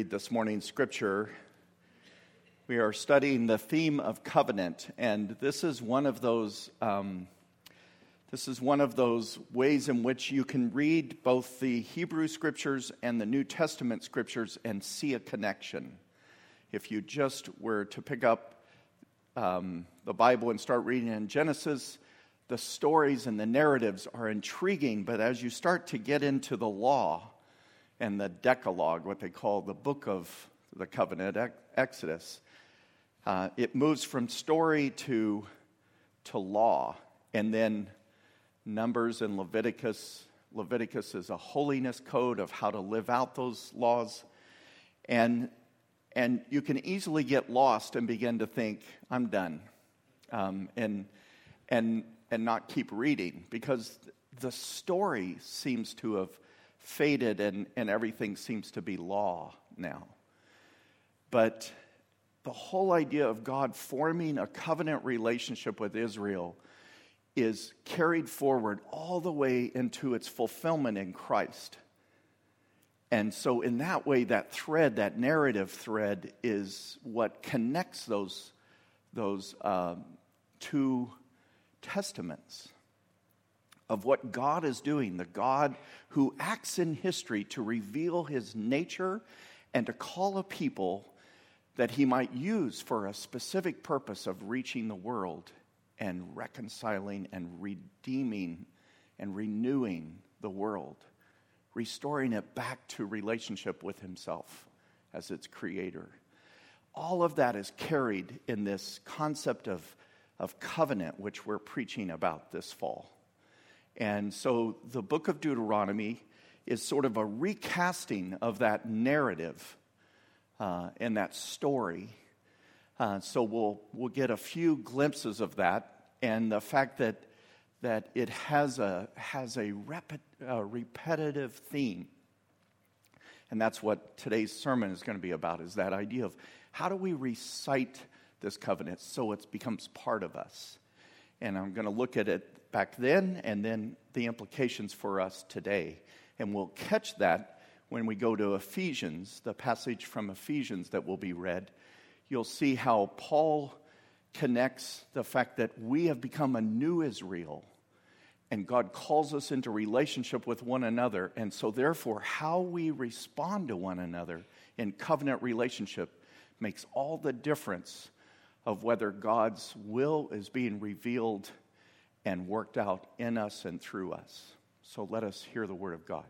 read this morning's scripture. We are studying the theme of covenant, and this is one of those. Um, this is one of those ways in which you can read both the Hebrew scriptures and the New Testament scriptures and see a connection. If you just were to pick up um, the Bible and start reading in Genesis, the stories and the narratives are intriguing, but as you start to get into the law and the Decalogue, what they call the book of the covenant, Exodus, uh, it moves from story to, to law. And then Numbers and Leviticus. Leviticus is a holiness code of how to live out those laws. And, and you can easily get lost and begin to think, I'm done. Um, and, and and not keep reading because the story seems to have faded and, and everything seems to be law now. But the whole idea of God forming a covenant relationship with Israel is carried forward all the way into its fulfillment in Christ. And so, in that way, that thread, that narrative thread, is what connects those, those um, two testaments of what God is doing, the God who acts in history to reveal his nature and to call a people that he might use for a specific purpose of reaching the world and reconciling and redeeming and renewing the world, restoring it back to relationship with himself as its creator. All of that is carried in this concept of of covenant, which we're preaching about this fall. And so the book of Deuteronomy is sort of a recasting of that narrative uh, and that story. Uh, so we'll, we'll get a few glimpses of that and the fact that, that it has a, has a, repet, a repetitive theme. And that's what today's sermon is going to be about is that idea of how do we recite this covenant so it becomes part of us. And I'm going to look at it back then and then the implications for us today. And we'll catch that when we go to Ephesians, the passage from Ephesians that will be read. You'll see how Paul connects the fact that we have become a new Israel and God calls us into relationship with one another. And so, therefore, how we respond to one another in covenant relationship makes all the difference of whether God's will is being revealed and worked out in us and through us. So let us hear the word of God.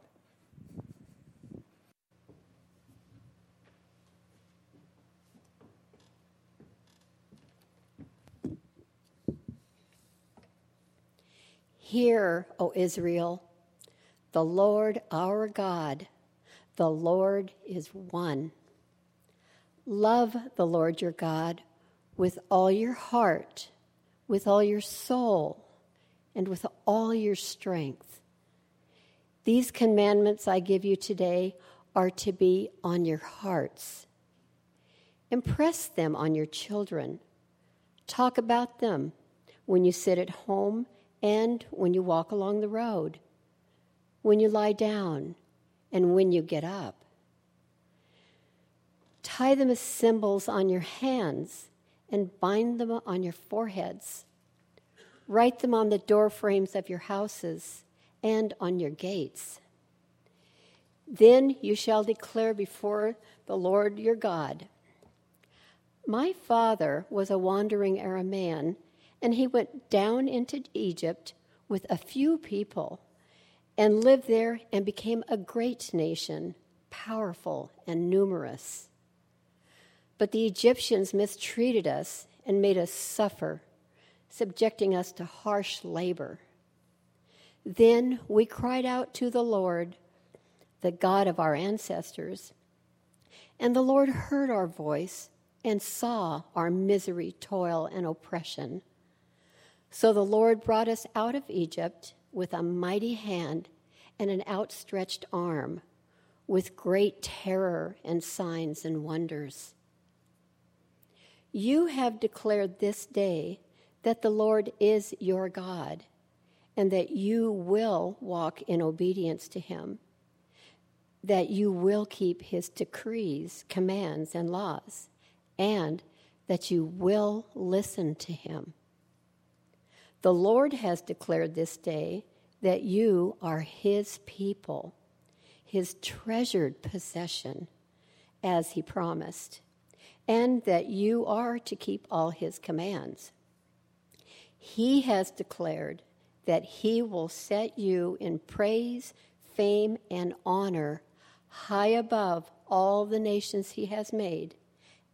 Hear, O Israel, the Lord our God, the Lord is one. Love the Lord your God with all your heart, with all your soul, and with all your strength. These commandments I give you today are to be on your hearts. Impress them on your children. Talk about them when you sit at home and when you walk along the road, when you lie down, and when you get up. Tie them as symbols on your hands and bind them on your foreheads. Write them on the door frames of your houses and on your gates. Then you shall declare before the Lord your God My father was a wandering Aramaean, and he went down into Egypt with a few people and lived there and became a great nation, powerful and numerous. But the Egyptians mistreated us and made us suffer, subjecting us to harsh labor. Then we cried out to the Lord, the God of our ancestors, and the Lord heard our voice and saw our misery, toil, and oppression. So the Lord brought us out of Egypt with a mighty hand and an outstretched arm, with great terror and signs and wonders. You have declared this day that the Lord is your God, and that you will walk in obedience to him. that you will keep his decrees, commands, and laws, and that you will listen to him. The Lord has declared this day that you are his people, his treasured possession, as he promised, and that you are to keep all his commands. He has declared that he will set you in praise, fame, and honor high above all the nations he has made,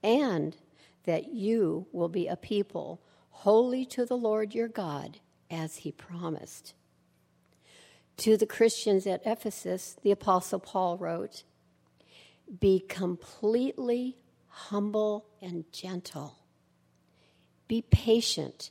and that you will be a people holy to the Lord your God, as he promised. To the Christians at Ephesus, the Apostle Paul wrote, Be completely humble and gentle. Be patient,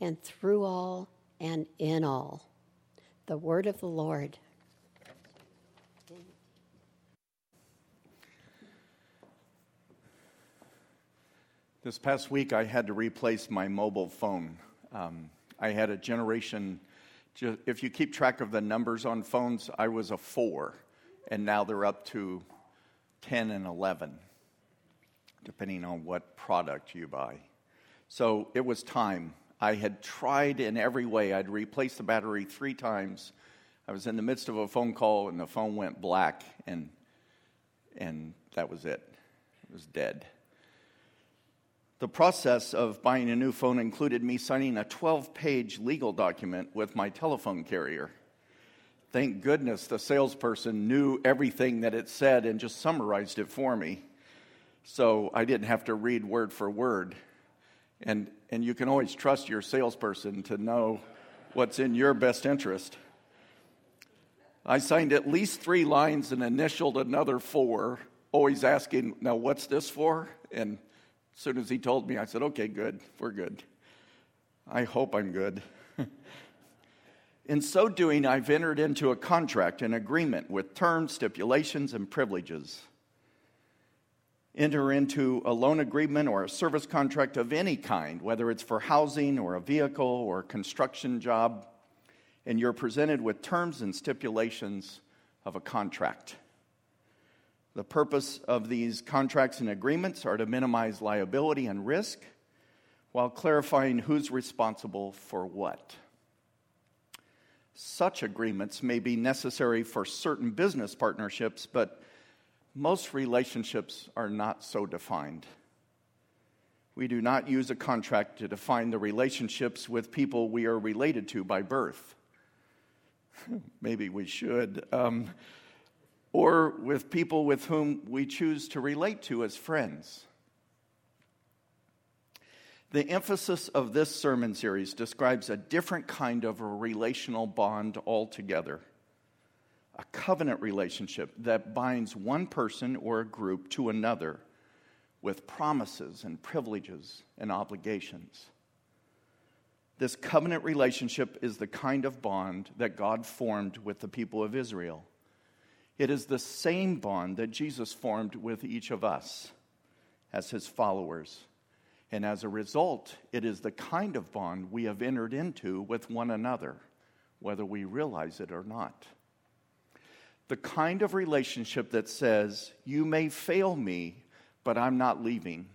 and through all and in all. The word of the Lord. This past week, I had to replace my mobile phone. Um, I had a generation, if you keep track of the numbers on phones, I was a four, and now they're up to 10 and 11, depending on what product you buy. So it was time. I had tried in every way. I'd replaced the battery three times. I was in the midst of a phone call, and the phone went black, and, and that was it. It was dead. The process of buying a new phone included me signing a 12 page legal document with my telephone carrier. Thank goodness the salesperson knew everything that it said and just summarized it for me. So I didn't have to read word for word. And, and you can always trust your salesperson to know what's in your best interest. I signed at least three lines and initialed another four, always asking, Now, what's this for? And as soon as he told me, I said, okay, good, we're good. I hope I'm good. In so doing, I've entered into a contract, an agreement with terms, stipulations, and privileges. Enter into a loan agreement or a service contract of any kind, whether it's for housing or a vehicle or a construction job, and you're presented with terms and stipulations of a contract. The purpose of these contracts and agreements are to minimize liability and risk while clarifying who's responsible for what. Such agreements may be necessary for certain business partnerships, but most relationships are not so defined. We do not use a contract to define the relationships with people we are related to by birth. Maybe we should. Um, or with people with whom we choose to relate to as friends. The emphasis of this sermon series describes a different kind of a relational bond altogether a covenant relationship that binds one person or a group to another with promises and privileges and obligations. This covenant relationship is the kind of bond that God formed with the people of Israel. It is the same bond that Jesus formed with each of us as his followers. And as a result, it is the kind of bond we have entered into with one another, whether we realize it or not. The kind of relationship that says, You may fail me, but I'm not leaving.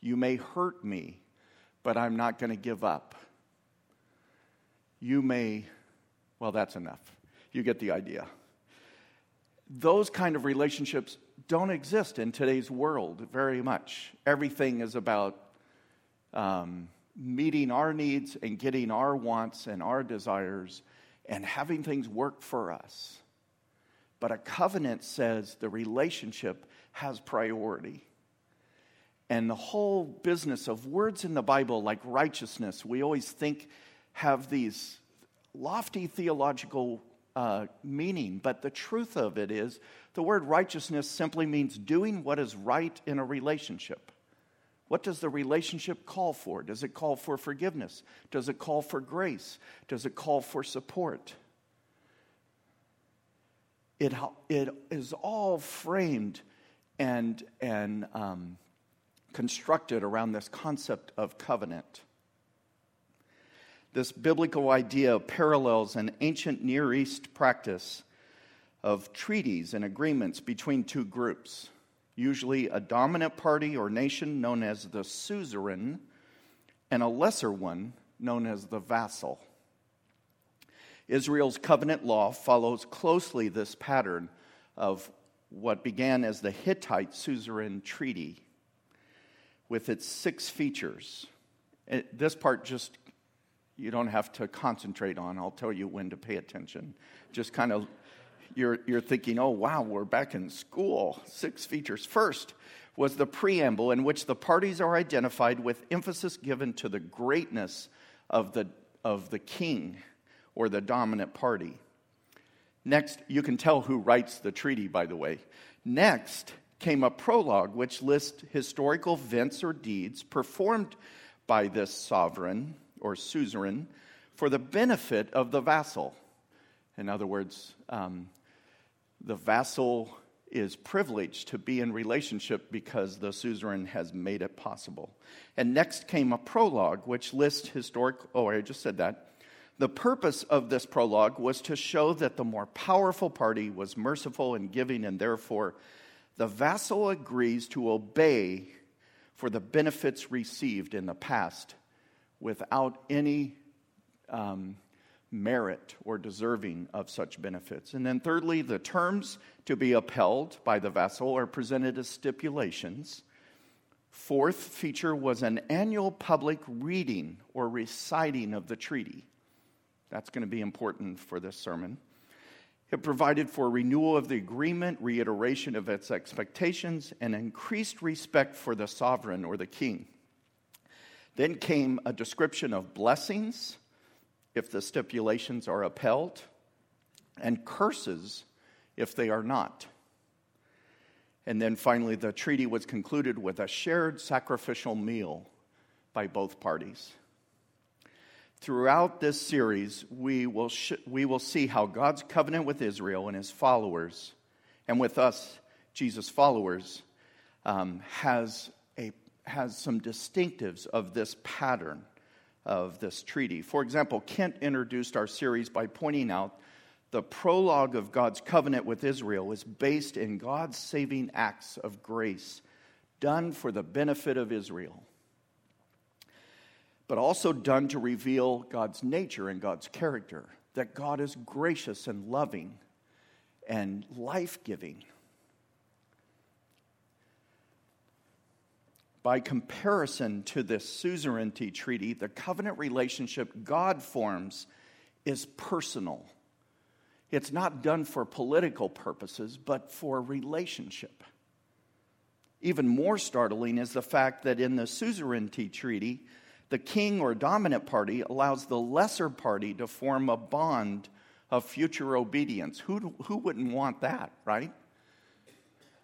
You may hurt me, but I'm not going to give up. You may, well, that's enough. You get the idea those kind of relationships don't exist in today's world very much. Everything is about um, meeting our needs and getting our wants and our desires and having things work for us. But a covenant says the relationship has priority. And the whole business of words in the Bible, like righteousness, we always think have these lofty theological uh, meaning, but the truth of it is the word righteousness simply means doing what is right in a relationship. What does the relationship call for? Does it call for forgiveness? Does it call for grace? Does it call for support? It, it is all framed and, and um, constructed around this concept of covenant. This biblical idea parallels an ancient Near East practice of treaties and agreements between two groups, usually a dominant party or nation known as the suzerain, and a lesser one known as the vassal. Israel's covenant law follows closely this pattern of what began as the Hittite suzerain treaty with its six features. It, this part just you don't have to concentrate on. I'll tell you when to pay attention. Just kind of you're, you're thinking, oh, wow, we're back in school. Six features. First was the preamble, in which the parties are identified with emphasis given to the greatness of the, of the king or the dominant party. Next, you can tell who writes the treaty, by the way. Next came a prologue, which lists historical events or deeds performed by this sovereign or suzerain for the benefit of the vassal. In other words, um, the vassal is privileged to be in relationship because the suzerain has made it possible. And next came a prologue, which lists historic. Oh, I just said that. The purpose of this prologue was to show that the more powerful party was merciful and giving, and therefore the vassal agrees to obey for the benefits received in the past without any um, merit or deserving of such benefits. And then, thirdly, the terms to be upheld by the vassal are presented as stipulations. Fourth feature was an annual public reading or reciting of the treaty. That's going to be important for this sermon. It provided for renewal of the agreement, reiteration of its expectations, and increased respect for the sovereign or the king. Then came a description of blessings if the stipulations are upheld, and curses if they are not. And then finally, the treaty was concluded with a shared sacrificial meal by both parties. Throughout this series, we will, sh- we will see how God's covenant with Israel and his followers, and with us, Jesus' followers, um, has has some distinctives of this pattern of this treaty. For example, Kent introduced our series by pointing out the prologue of God's covenant with Israel is based in God's saving acts of grace done for the benefit of Israel, but also done to reveal God's nature and God's character, that God is gracious and loving and life giving By comparison to this suzerainty treaty, the covenant relationship God forms is personal. It's not done for political purposes, but for relationship. Even more startling is the fact that in the suzerainty treaty, the king or dominant party allows the lesser party to form a bond of future obedience. Who, who wouldn't want that, right?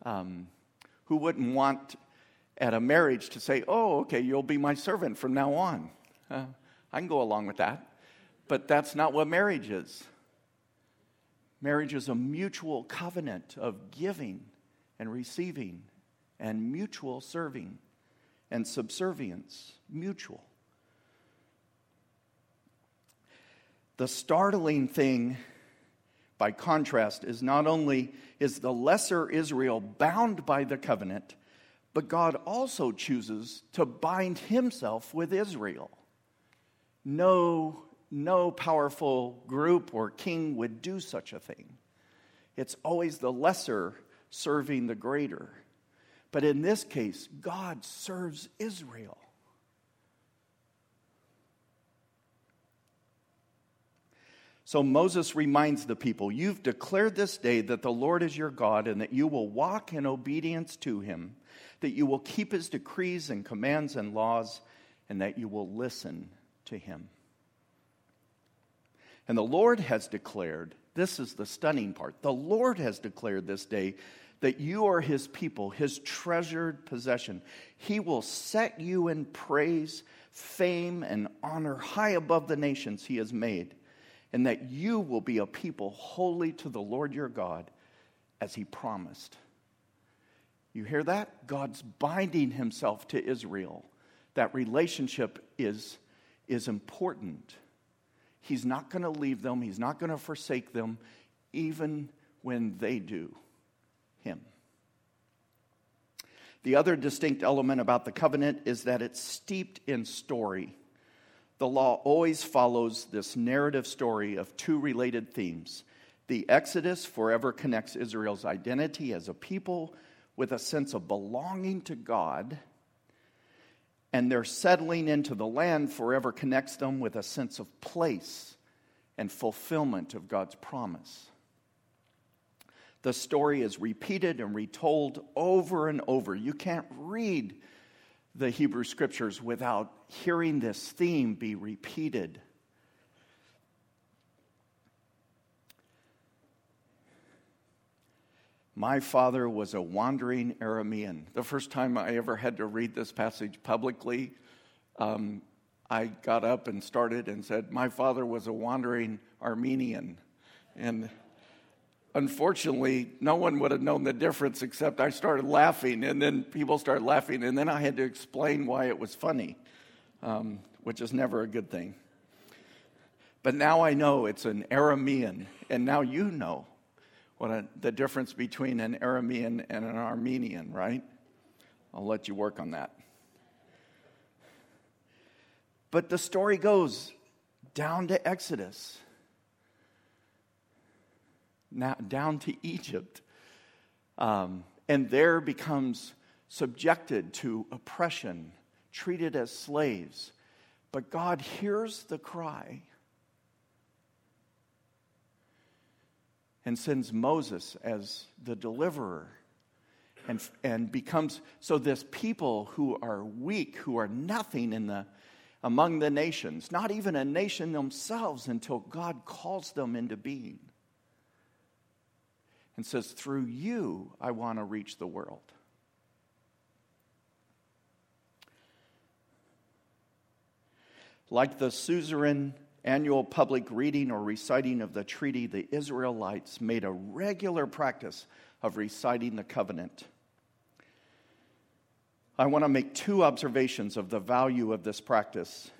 Um, who wouldn't want at a marriage to say, oh, okay, you'll be my servant from now on. Uh, I can go along with that. But that's not what marriage is. Marriage is a mutual covenant of giving and receiving and mutual serving and subservience, mutual. The startling thing, by contrast, is not only is the lesser Israel bound by the covenant, but God also chooses to bind himself with Israel. No, no powerful group or king would do such a thing. It's always the lesser serving the greater. But in this case, God serves Israel. So Moses reminds the people, You've declared this day that the Lord is your God and that you will walk in obedience to him that you will keep his decrees and commands and laws, and that you will listen to him. And the Lord has declared This is the stunning part. The Lord has declared this day that you are his people, his treasured possession. He will set you in praise, fame, and honor high above the nations he has made, and that you will be a people holy to the Lord your God, as he promised. You hear that? God's binding himself to Israel. That relationship is, is important. He's not going to leave them, He's not going to forsake them, even when they do Him. The other distinct element about the covenant is that it's steeped in story. The law always follows this narrative story of two related themes. The Exodus forever connects Israel's identity as a people with a sense of belonging to God and their settling into the land forever connects them with a sense of place and fulfillment of God's promise. The story is repeated and retold over and over. You can't read the Hebrew scriptures without hearing this theme be repeated My father was a wandering Aramean. The first time I ever had to read this passage publicly, um, I got up and started and said, My father was a wandering Armenian. And unfortunately, no one would have known the difference except I started laughing, and then people started laughing, and then I had to explain why it was funny, um, which is never a good thing. But now I know it's an Aramean, and now you know what a, the difference between an Aramean and an Armenian, right? I'll let you work on that. But the story goes down to Exodus, now down to Egypt, um, and there becomes subjected to oppression, treated as slaves. But God hears the cry and sends Moses as the deliverer and, and becomes so this people who are weak, who are nothing in the among the nations, not even a nation themselves until God calls them into being. And says, Through you, I want to reach the world. Like the suzerain annual public reading or reciting of the treaty, the Israelites made a regular practice of reciting the covenant. I want to make two observations of the value of this practice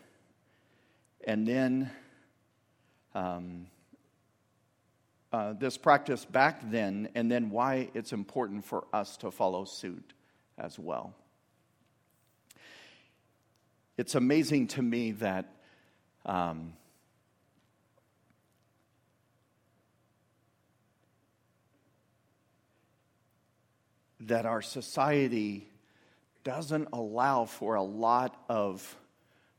and then um, uh, this practice back then, and then why it's important for us to follow suit as well. It's amazing to me that um, that our society doesn't allow for a lot of,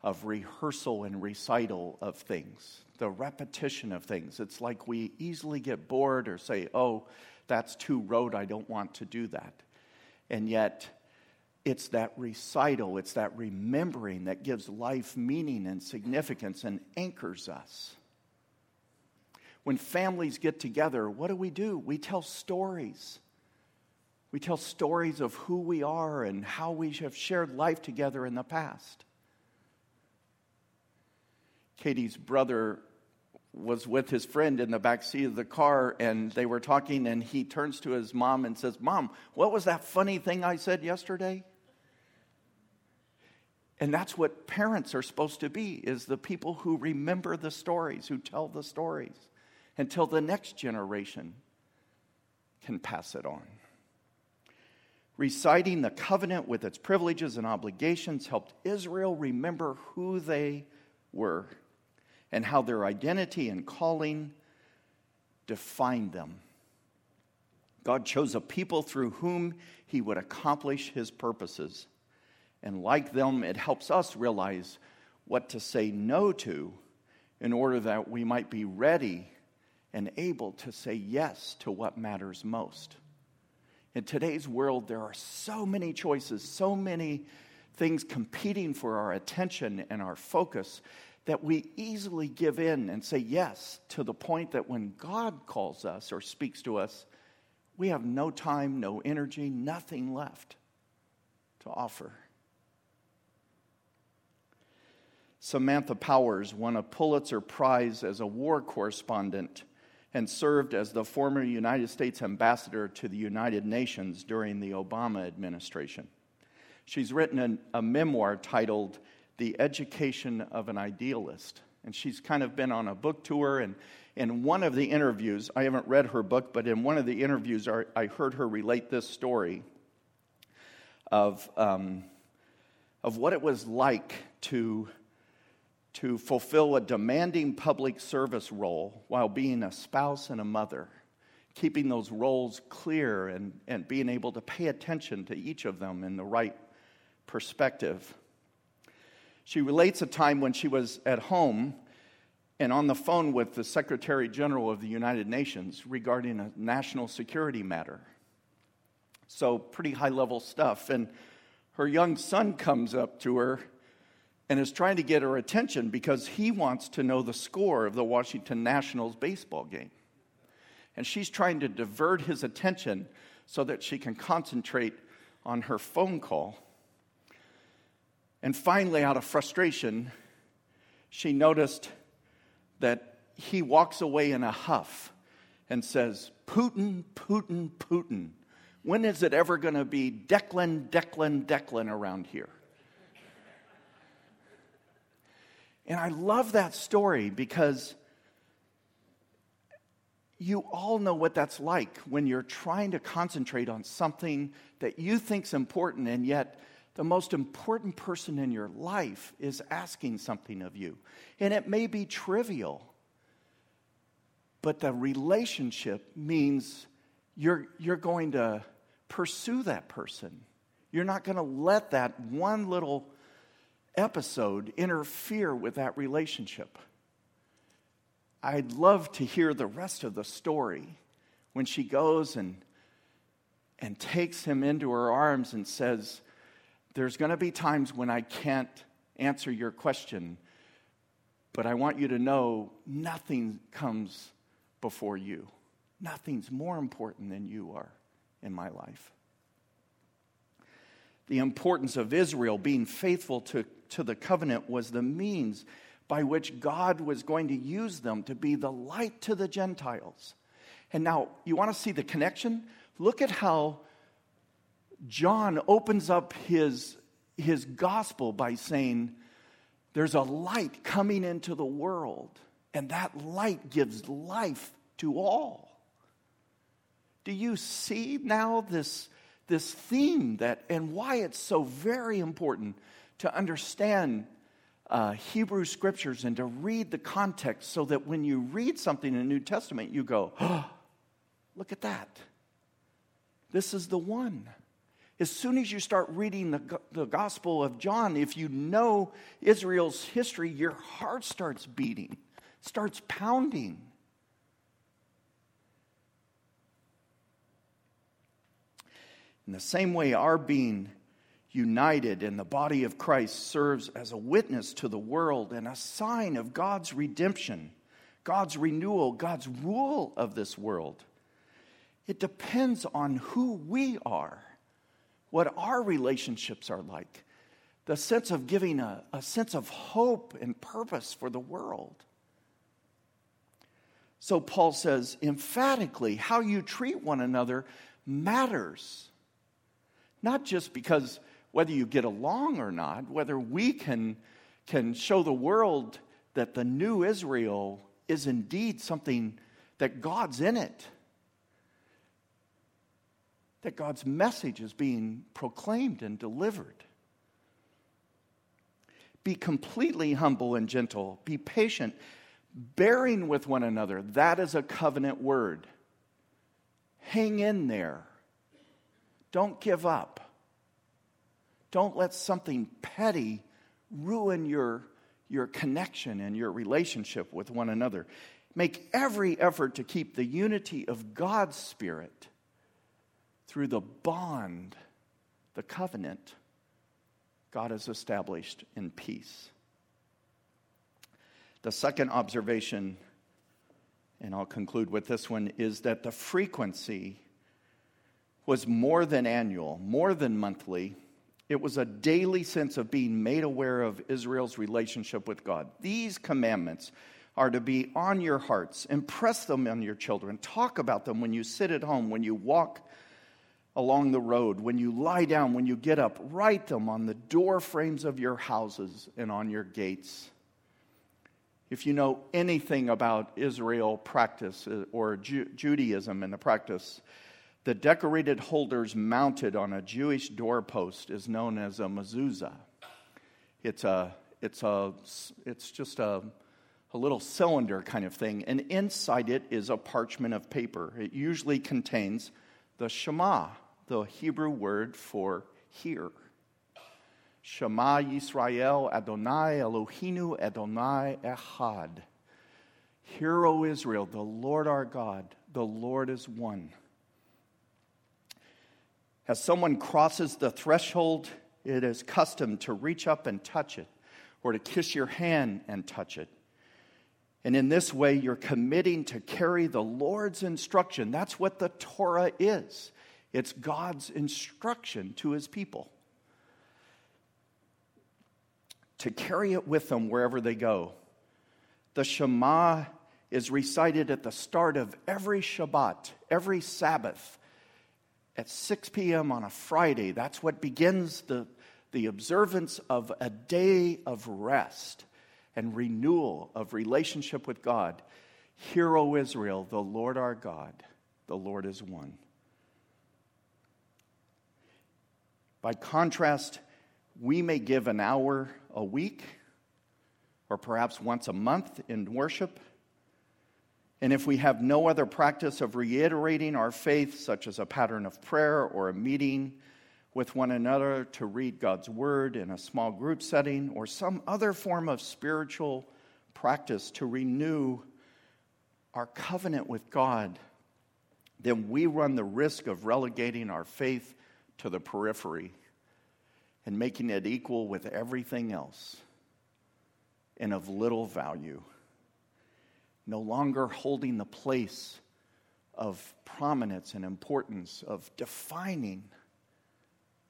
of rehearsal and recital of things, the repetition of things. It's like we easily get bored or say, oh, that's too rote, I don't want to do that. And yet, it's that recital, it's that remembering that gives life meaning and significance and anchors us. When families get together, what do we do? We tell stories. We tell stories of who we are and how we have shared life together in the past. Katie's brother was with his friend in the back seat of the car and they were talking and he turns to his mom and says, "Mom, what was that funny thing I said yesterday?" And that's what parents are supposed to be is the people who remember the stories, who tell the stories until the next generation can pass it on. Reciting the covenant with its privileges and obligations helped Israel remember who they were and how their identity and calling defined them. God chose a people through whom he would accomplish his purposes. And like them, it helps us realize what to say no to in order that we might be ready and able to say yes to what matters most. In today's world, there are so many choices, so many things competing for our attention and our focus that we easily give in and say yes to the point that when God calls us or speaks to us, we have no time, no energy, nothing left to offer. Samantha Powers won a Pulitzer Prize as a war correspondent and served as the former United States ambassador to the United Nations during the Obama administration. She's written an, a memoir titled The Education of an Idealist. And she's kind of been on a book tour. And in one of the interviews, I haven't read her book, but in one of the interviews, I heard her relate this story of, um, of what it was like to to fulfill a demanding public service role while being a spouse and a mother, keeping those roles clear and, and being able to pay attention to each of them in the right perspective. She relates a time when she was at home and on the phone with the Secretary General of the United Nations regarding a national security matter. So, pretty high level stuff. And her young son comes up to her and is trying to get her attention because he wants to know the score of the Washington Nationals baseball game. And she's trying to divert his attention so that she can concentrate on her phone call. And finally, out of frustration, she noticed that he walks away in a huff and says, Putin, Putin, Putin. When is it ever going to be Declan, Declan, Declan around here? And I love that story because you all know what that's like when you're trying to concentrate on something that you think's important and yet the most important person in your life is asking something of you. And it may be trivial, but the relationship means you're, you're going to pursue that person. You're not going to let that one little episode interfere with that relationship. I'd love to hear the rest of the story when she goes and, and takes him into her arms and says, There's going to be times when I can't answer your question, but I want you to know nothing comes before you. Nothing's more important than you are in my life. The importance of Israel being faithful to to the covenant was the means by which God was going to use them to be the light to the Gentiles. And now, you want to see the connection? Look at how John opens up his, his gospel by saying, There's a light coming into the world, and that light gives life to all. Do you see now this, this theme that and why it's so very important to understand uh, Hebrew scriptures and to read the context so that when you read something in the New Testament, you go, oh, look at that. This is the one. As soon as you start reading the, the Gospel of John, if you know Israel's history, your heart starts beating, starts pounding. In the same way, our being united in the body of Christ serves as a witness to the world and a sign of God's redemption, God's renewal, God's rule of this world. It depends on who we are, what our relationships are like, the sense of giving a, a sense of hope and purpose for the world. So Paul says emphatically, how you treat one another matters. Not just because whether you get along or not, whether we can, can show the world that the new Israel is indeed something that God's in it, that God's message is being proclaimed and delivered. Be completely humble and gentle. Be patient, bearing with one another. That is a covenant word. Hang in there. Don't give up. Don't let something petty ruin your, your connection and your relationship with one another. Make every effort to keep the unity of God's Spirit through the bond, the covenant God has established in peace. The second observation, and I'll conclude with this one, is that the frequency was more than annual, more than monthly. It was a daily sense of being made aware of Israel's relationship with God. These commandments are to be on your hearts. Impress them on your children. Talk about them when you sit at home, when you walk along the road, when you lie down, when you get up. Write them on the door frames of your houses and on your gates. If you know anything about Israel practice uh, or Ju- Judaism and the practice, the decorated holders mounted on a Jewish doorpost is known as a mezuzah. It's, a, it's, a, it's just a, a little cylinder kind of thing, and inside it is a parchment of paper. It usually contains the Shema, the Hebrew word for hear. Shema Yisrael Adonai Eloheinu Adonai Echad. Hear, O Israel, the Lord our God, the Lord is one. As someone crosses the threshold, it is custom to reach up and touch it, or to kiss your hand and touch it. And in this way, you're committing to carry the Lord's instruction. That's what the Torah is it's God's instruction to his people. To carry it with them wherever they go. The Shema is recited at the start of every Shabbat, every Sabbath, at 6 p.m. on a Friday. That's what begins the, the observance of a day of rest and renewal of relationship with God. Hear, O Israel, the Lord our God, the Lord is one. By contrast, we may give an hour a week or perhaps once a month in worship. And if we have no other practice of reiterating our faith, such as a pattern of prayer or a meeting with one another to read God's word in a small group setting, or some other form of spiritual practice to renew our covenant with God, then we run the risk of relegating our faith to the periphery and making it equal with everything else and of little value. No longer holding the place of prominence and importance, of defining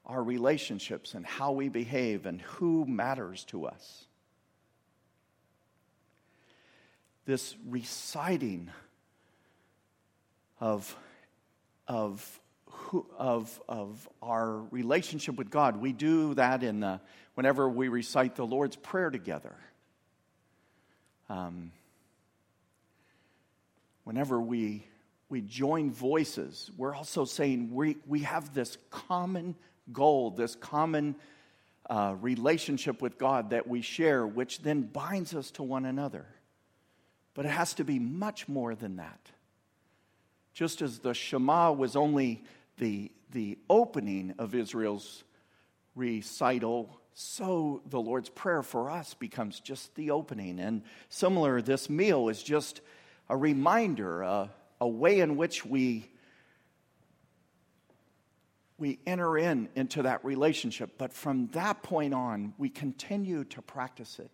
our relationships and how we behave and who matters to us. This reciting of, of who, of, of our relationship with God. We do that in the, whenever we recite the Lord's Prayer together. Um, whenever we, we join voices, we're also saying we, we have this common goal, this common uh, relationship with God that we share, which then binds us to one another. But it has to be much more than that. Just as the Shema was only the, the opening of Israel's recital, so the Lord's Prayer for us becomes just the opening. And similar, this meal is just a reminder, a, a way in which we, we enter in into that relationship. But from that point on, we continue to practice it.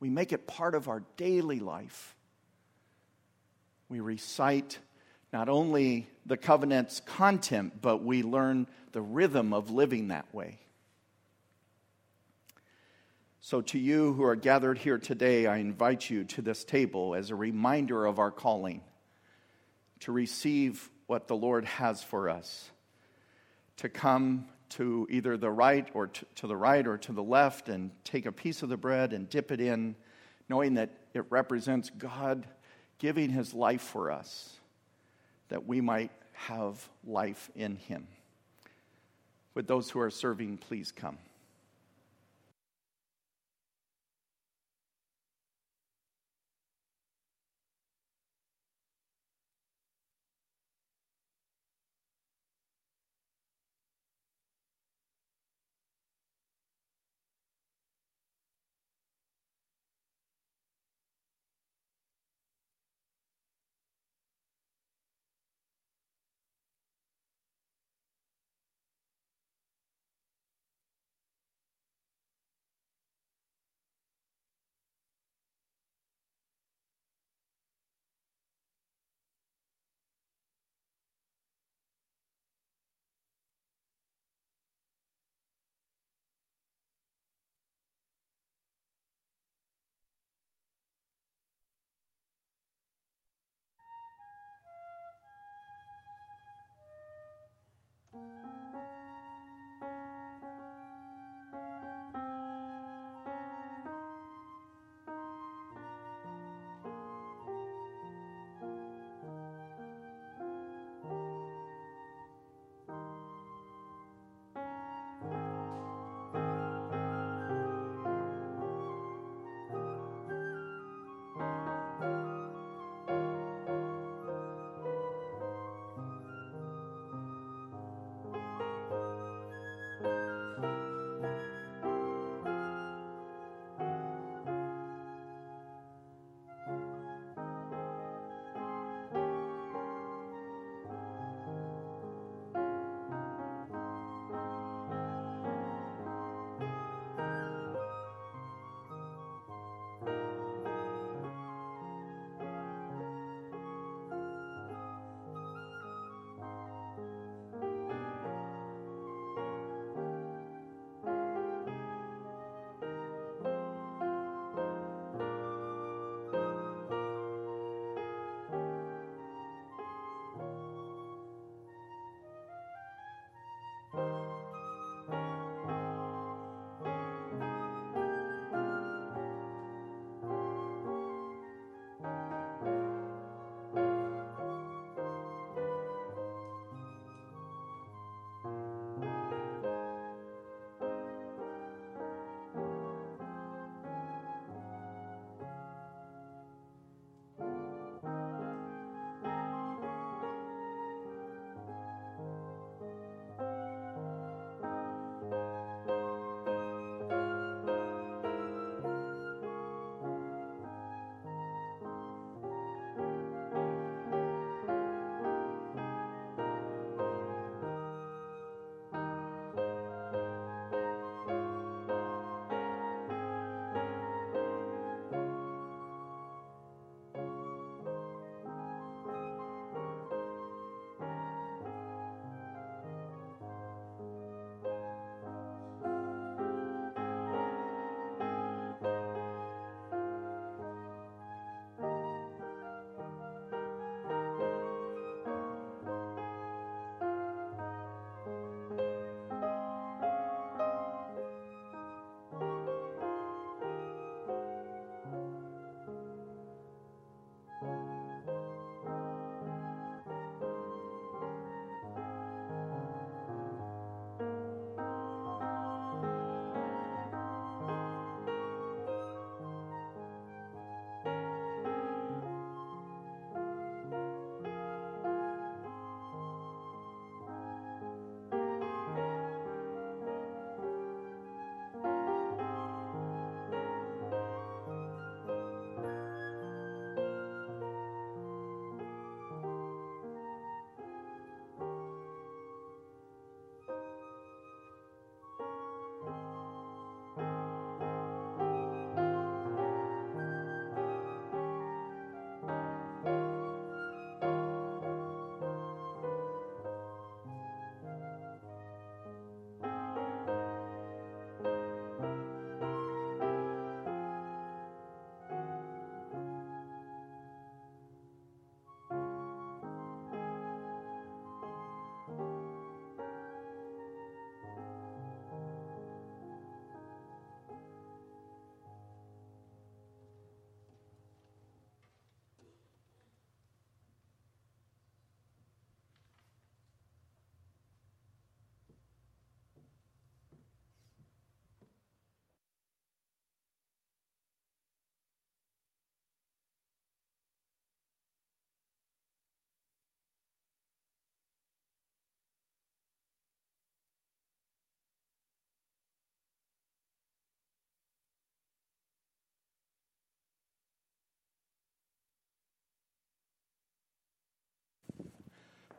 We make it part of our daily life. We recite not only the covenant's content, but we learn the rhythm of living that way. So, to you who are gathered here today, I invite you to this table as a reminder of our calling to receive what the Lord has for us, to come to either the right or to, to the right or to the left and take a piece of the bread and dip it in, knowing that it represents God giving his life for us that we might have life in him. Would those who are serving please come?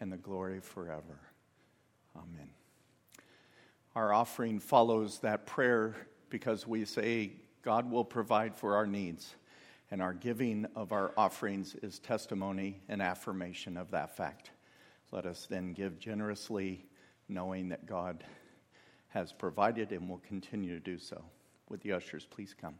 and the glory forever. Amen. Our offering follows that prayer because we say God will provide for our needs, and our giving of our offerings is testimony and affirmation of that fact. Let us then give generously, knowing that God has provided and will continue to do so. Would the ushers please come?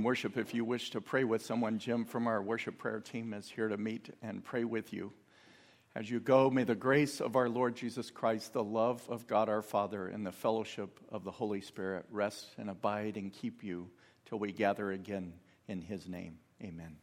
Following worship, if you wish to pray with someone, Jim from our worship prayer team is here to meet and pray with you. As you go, may the grace of our Lord Jesus Christ, the love of God our Father, and the fellowship of the Holy Spirit rest and abide and keep you till we gather again in his name. Amen.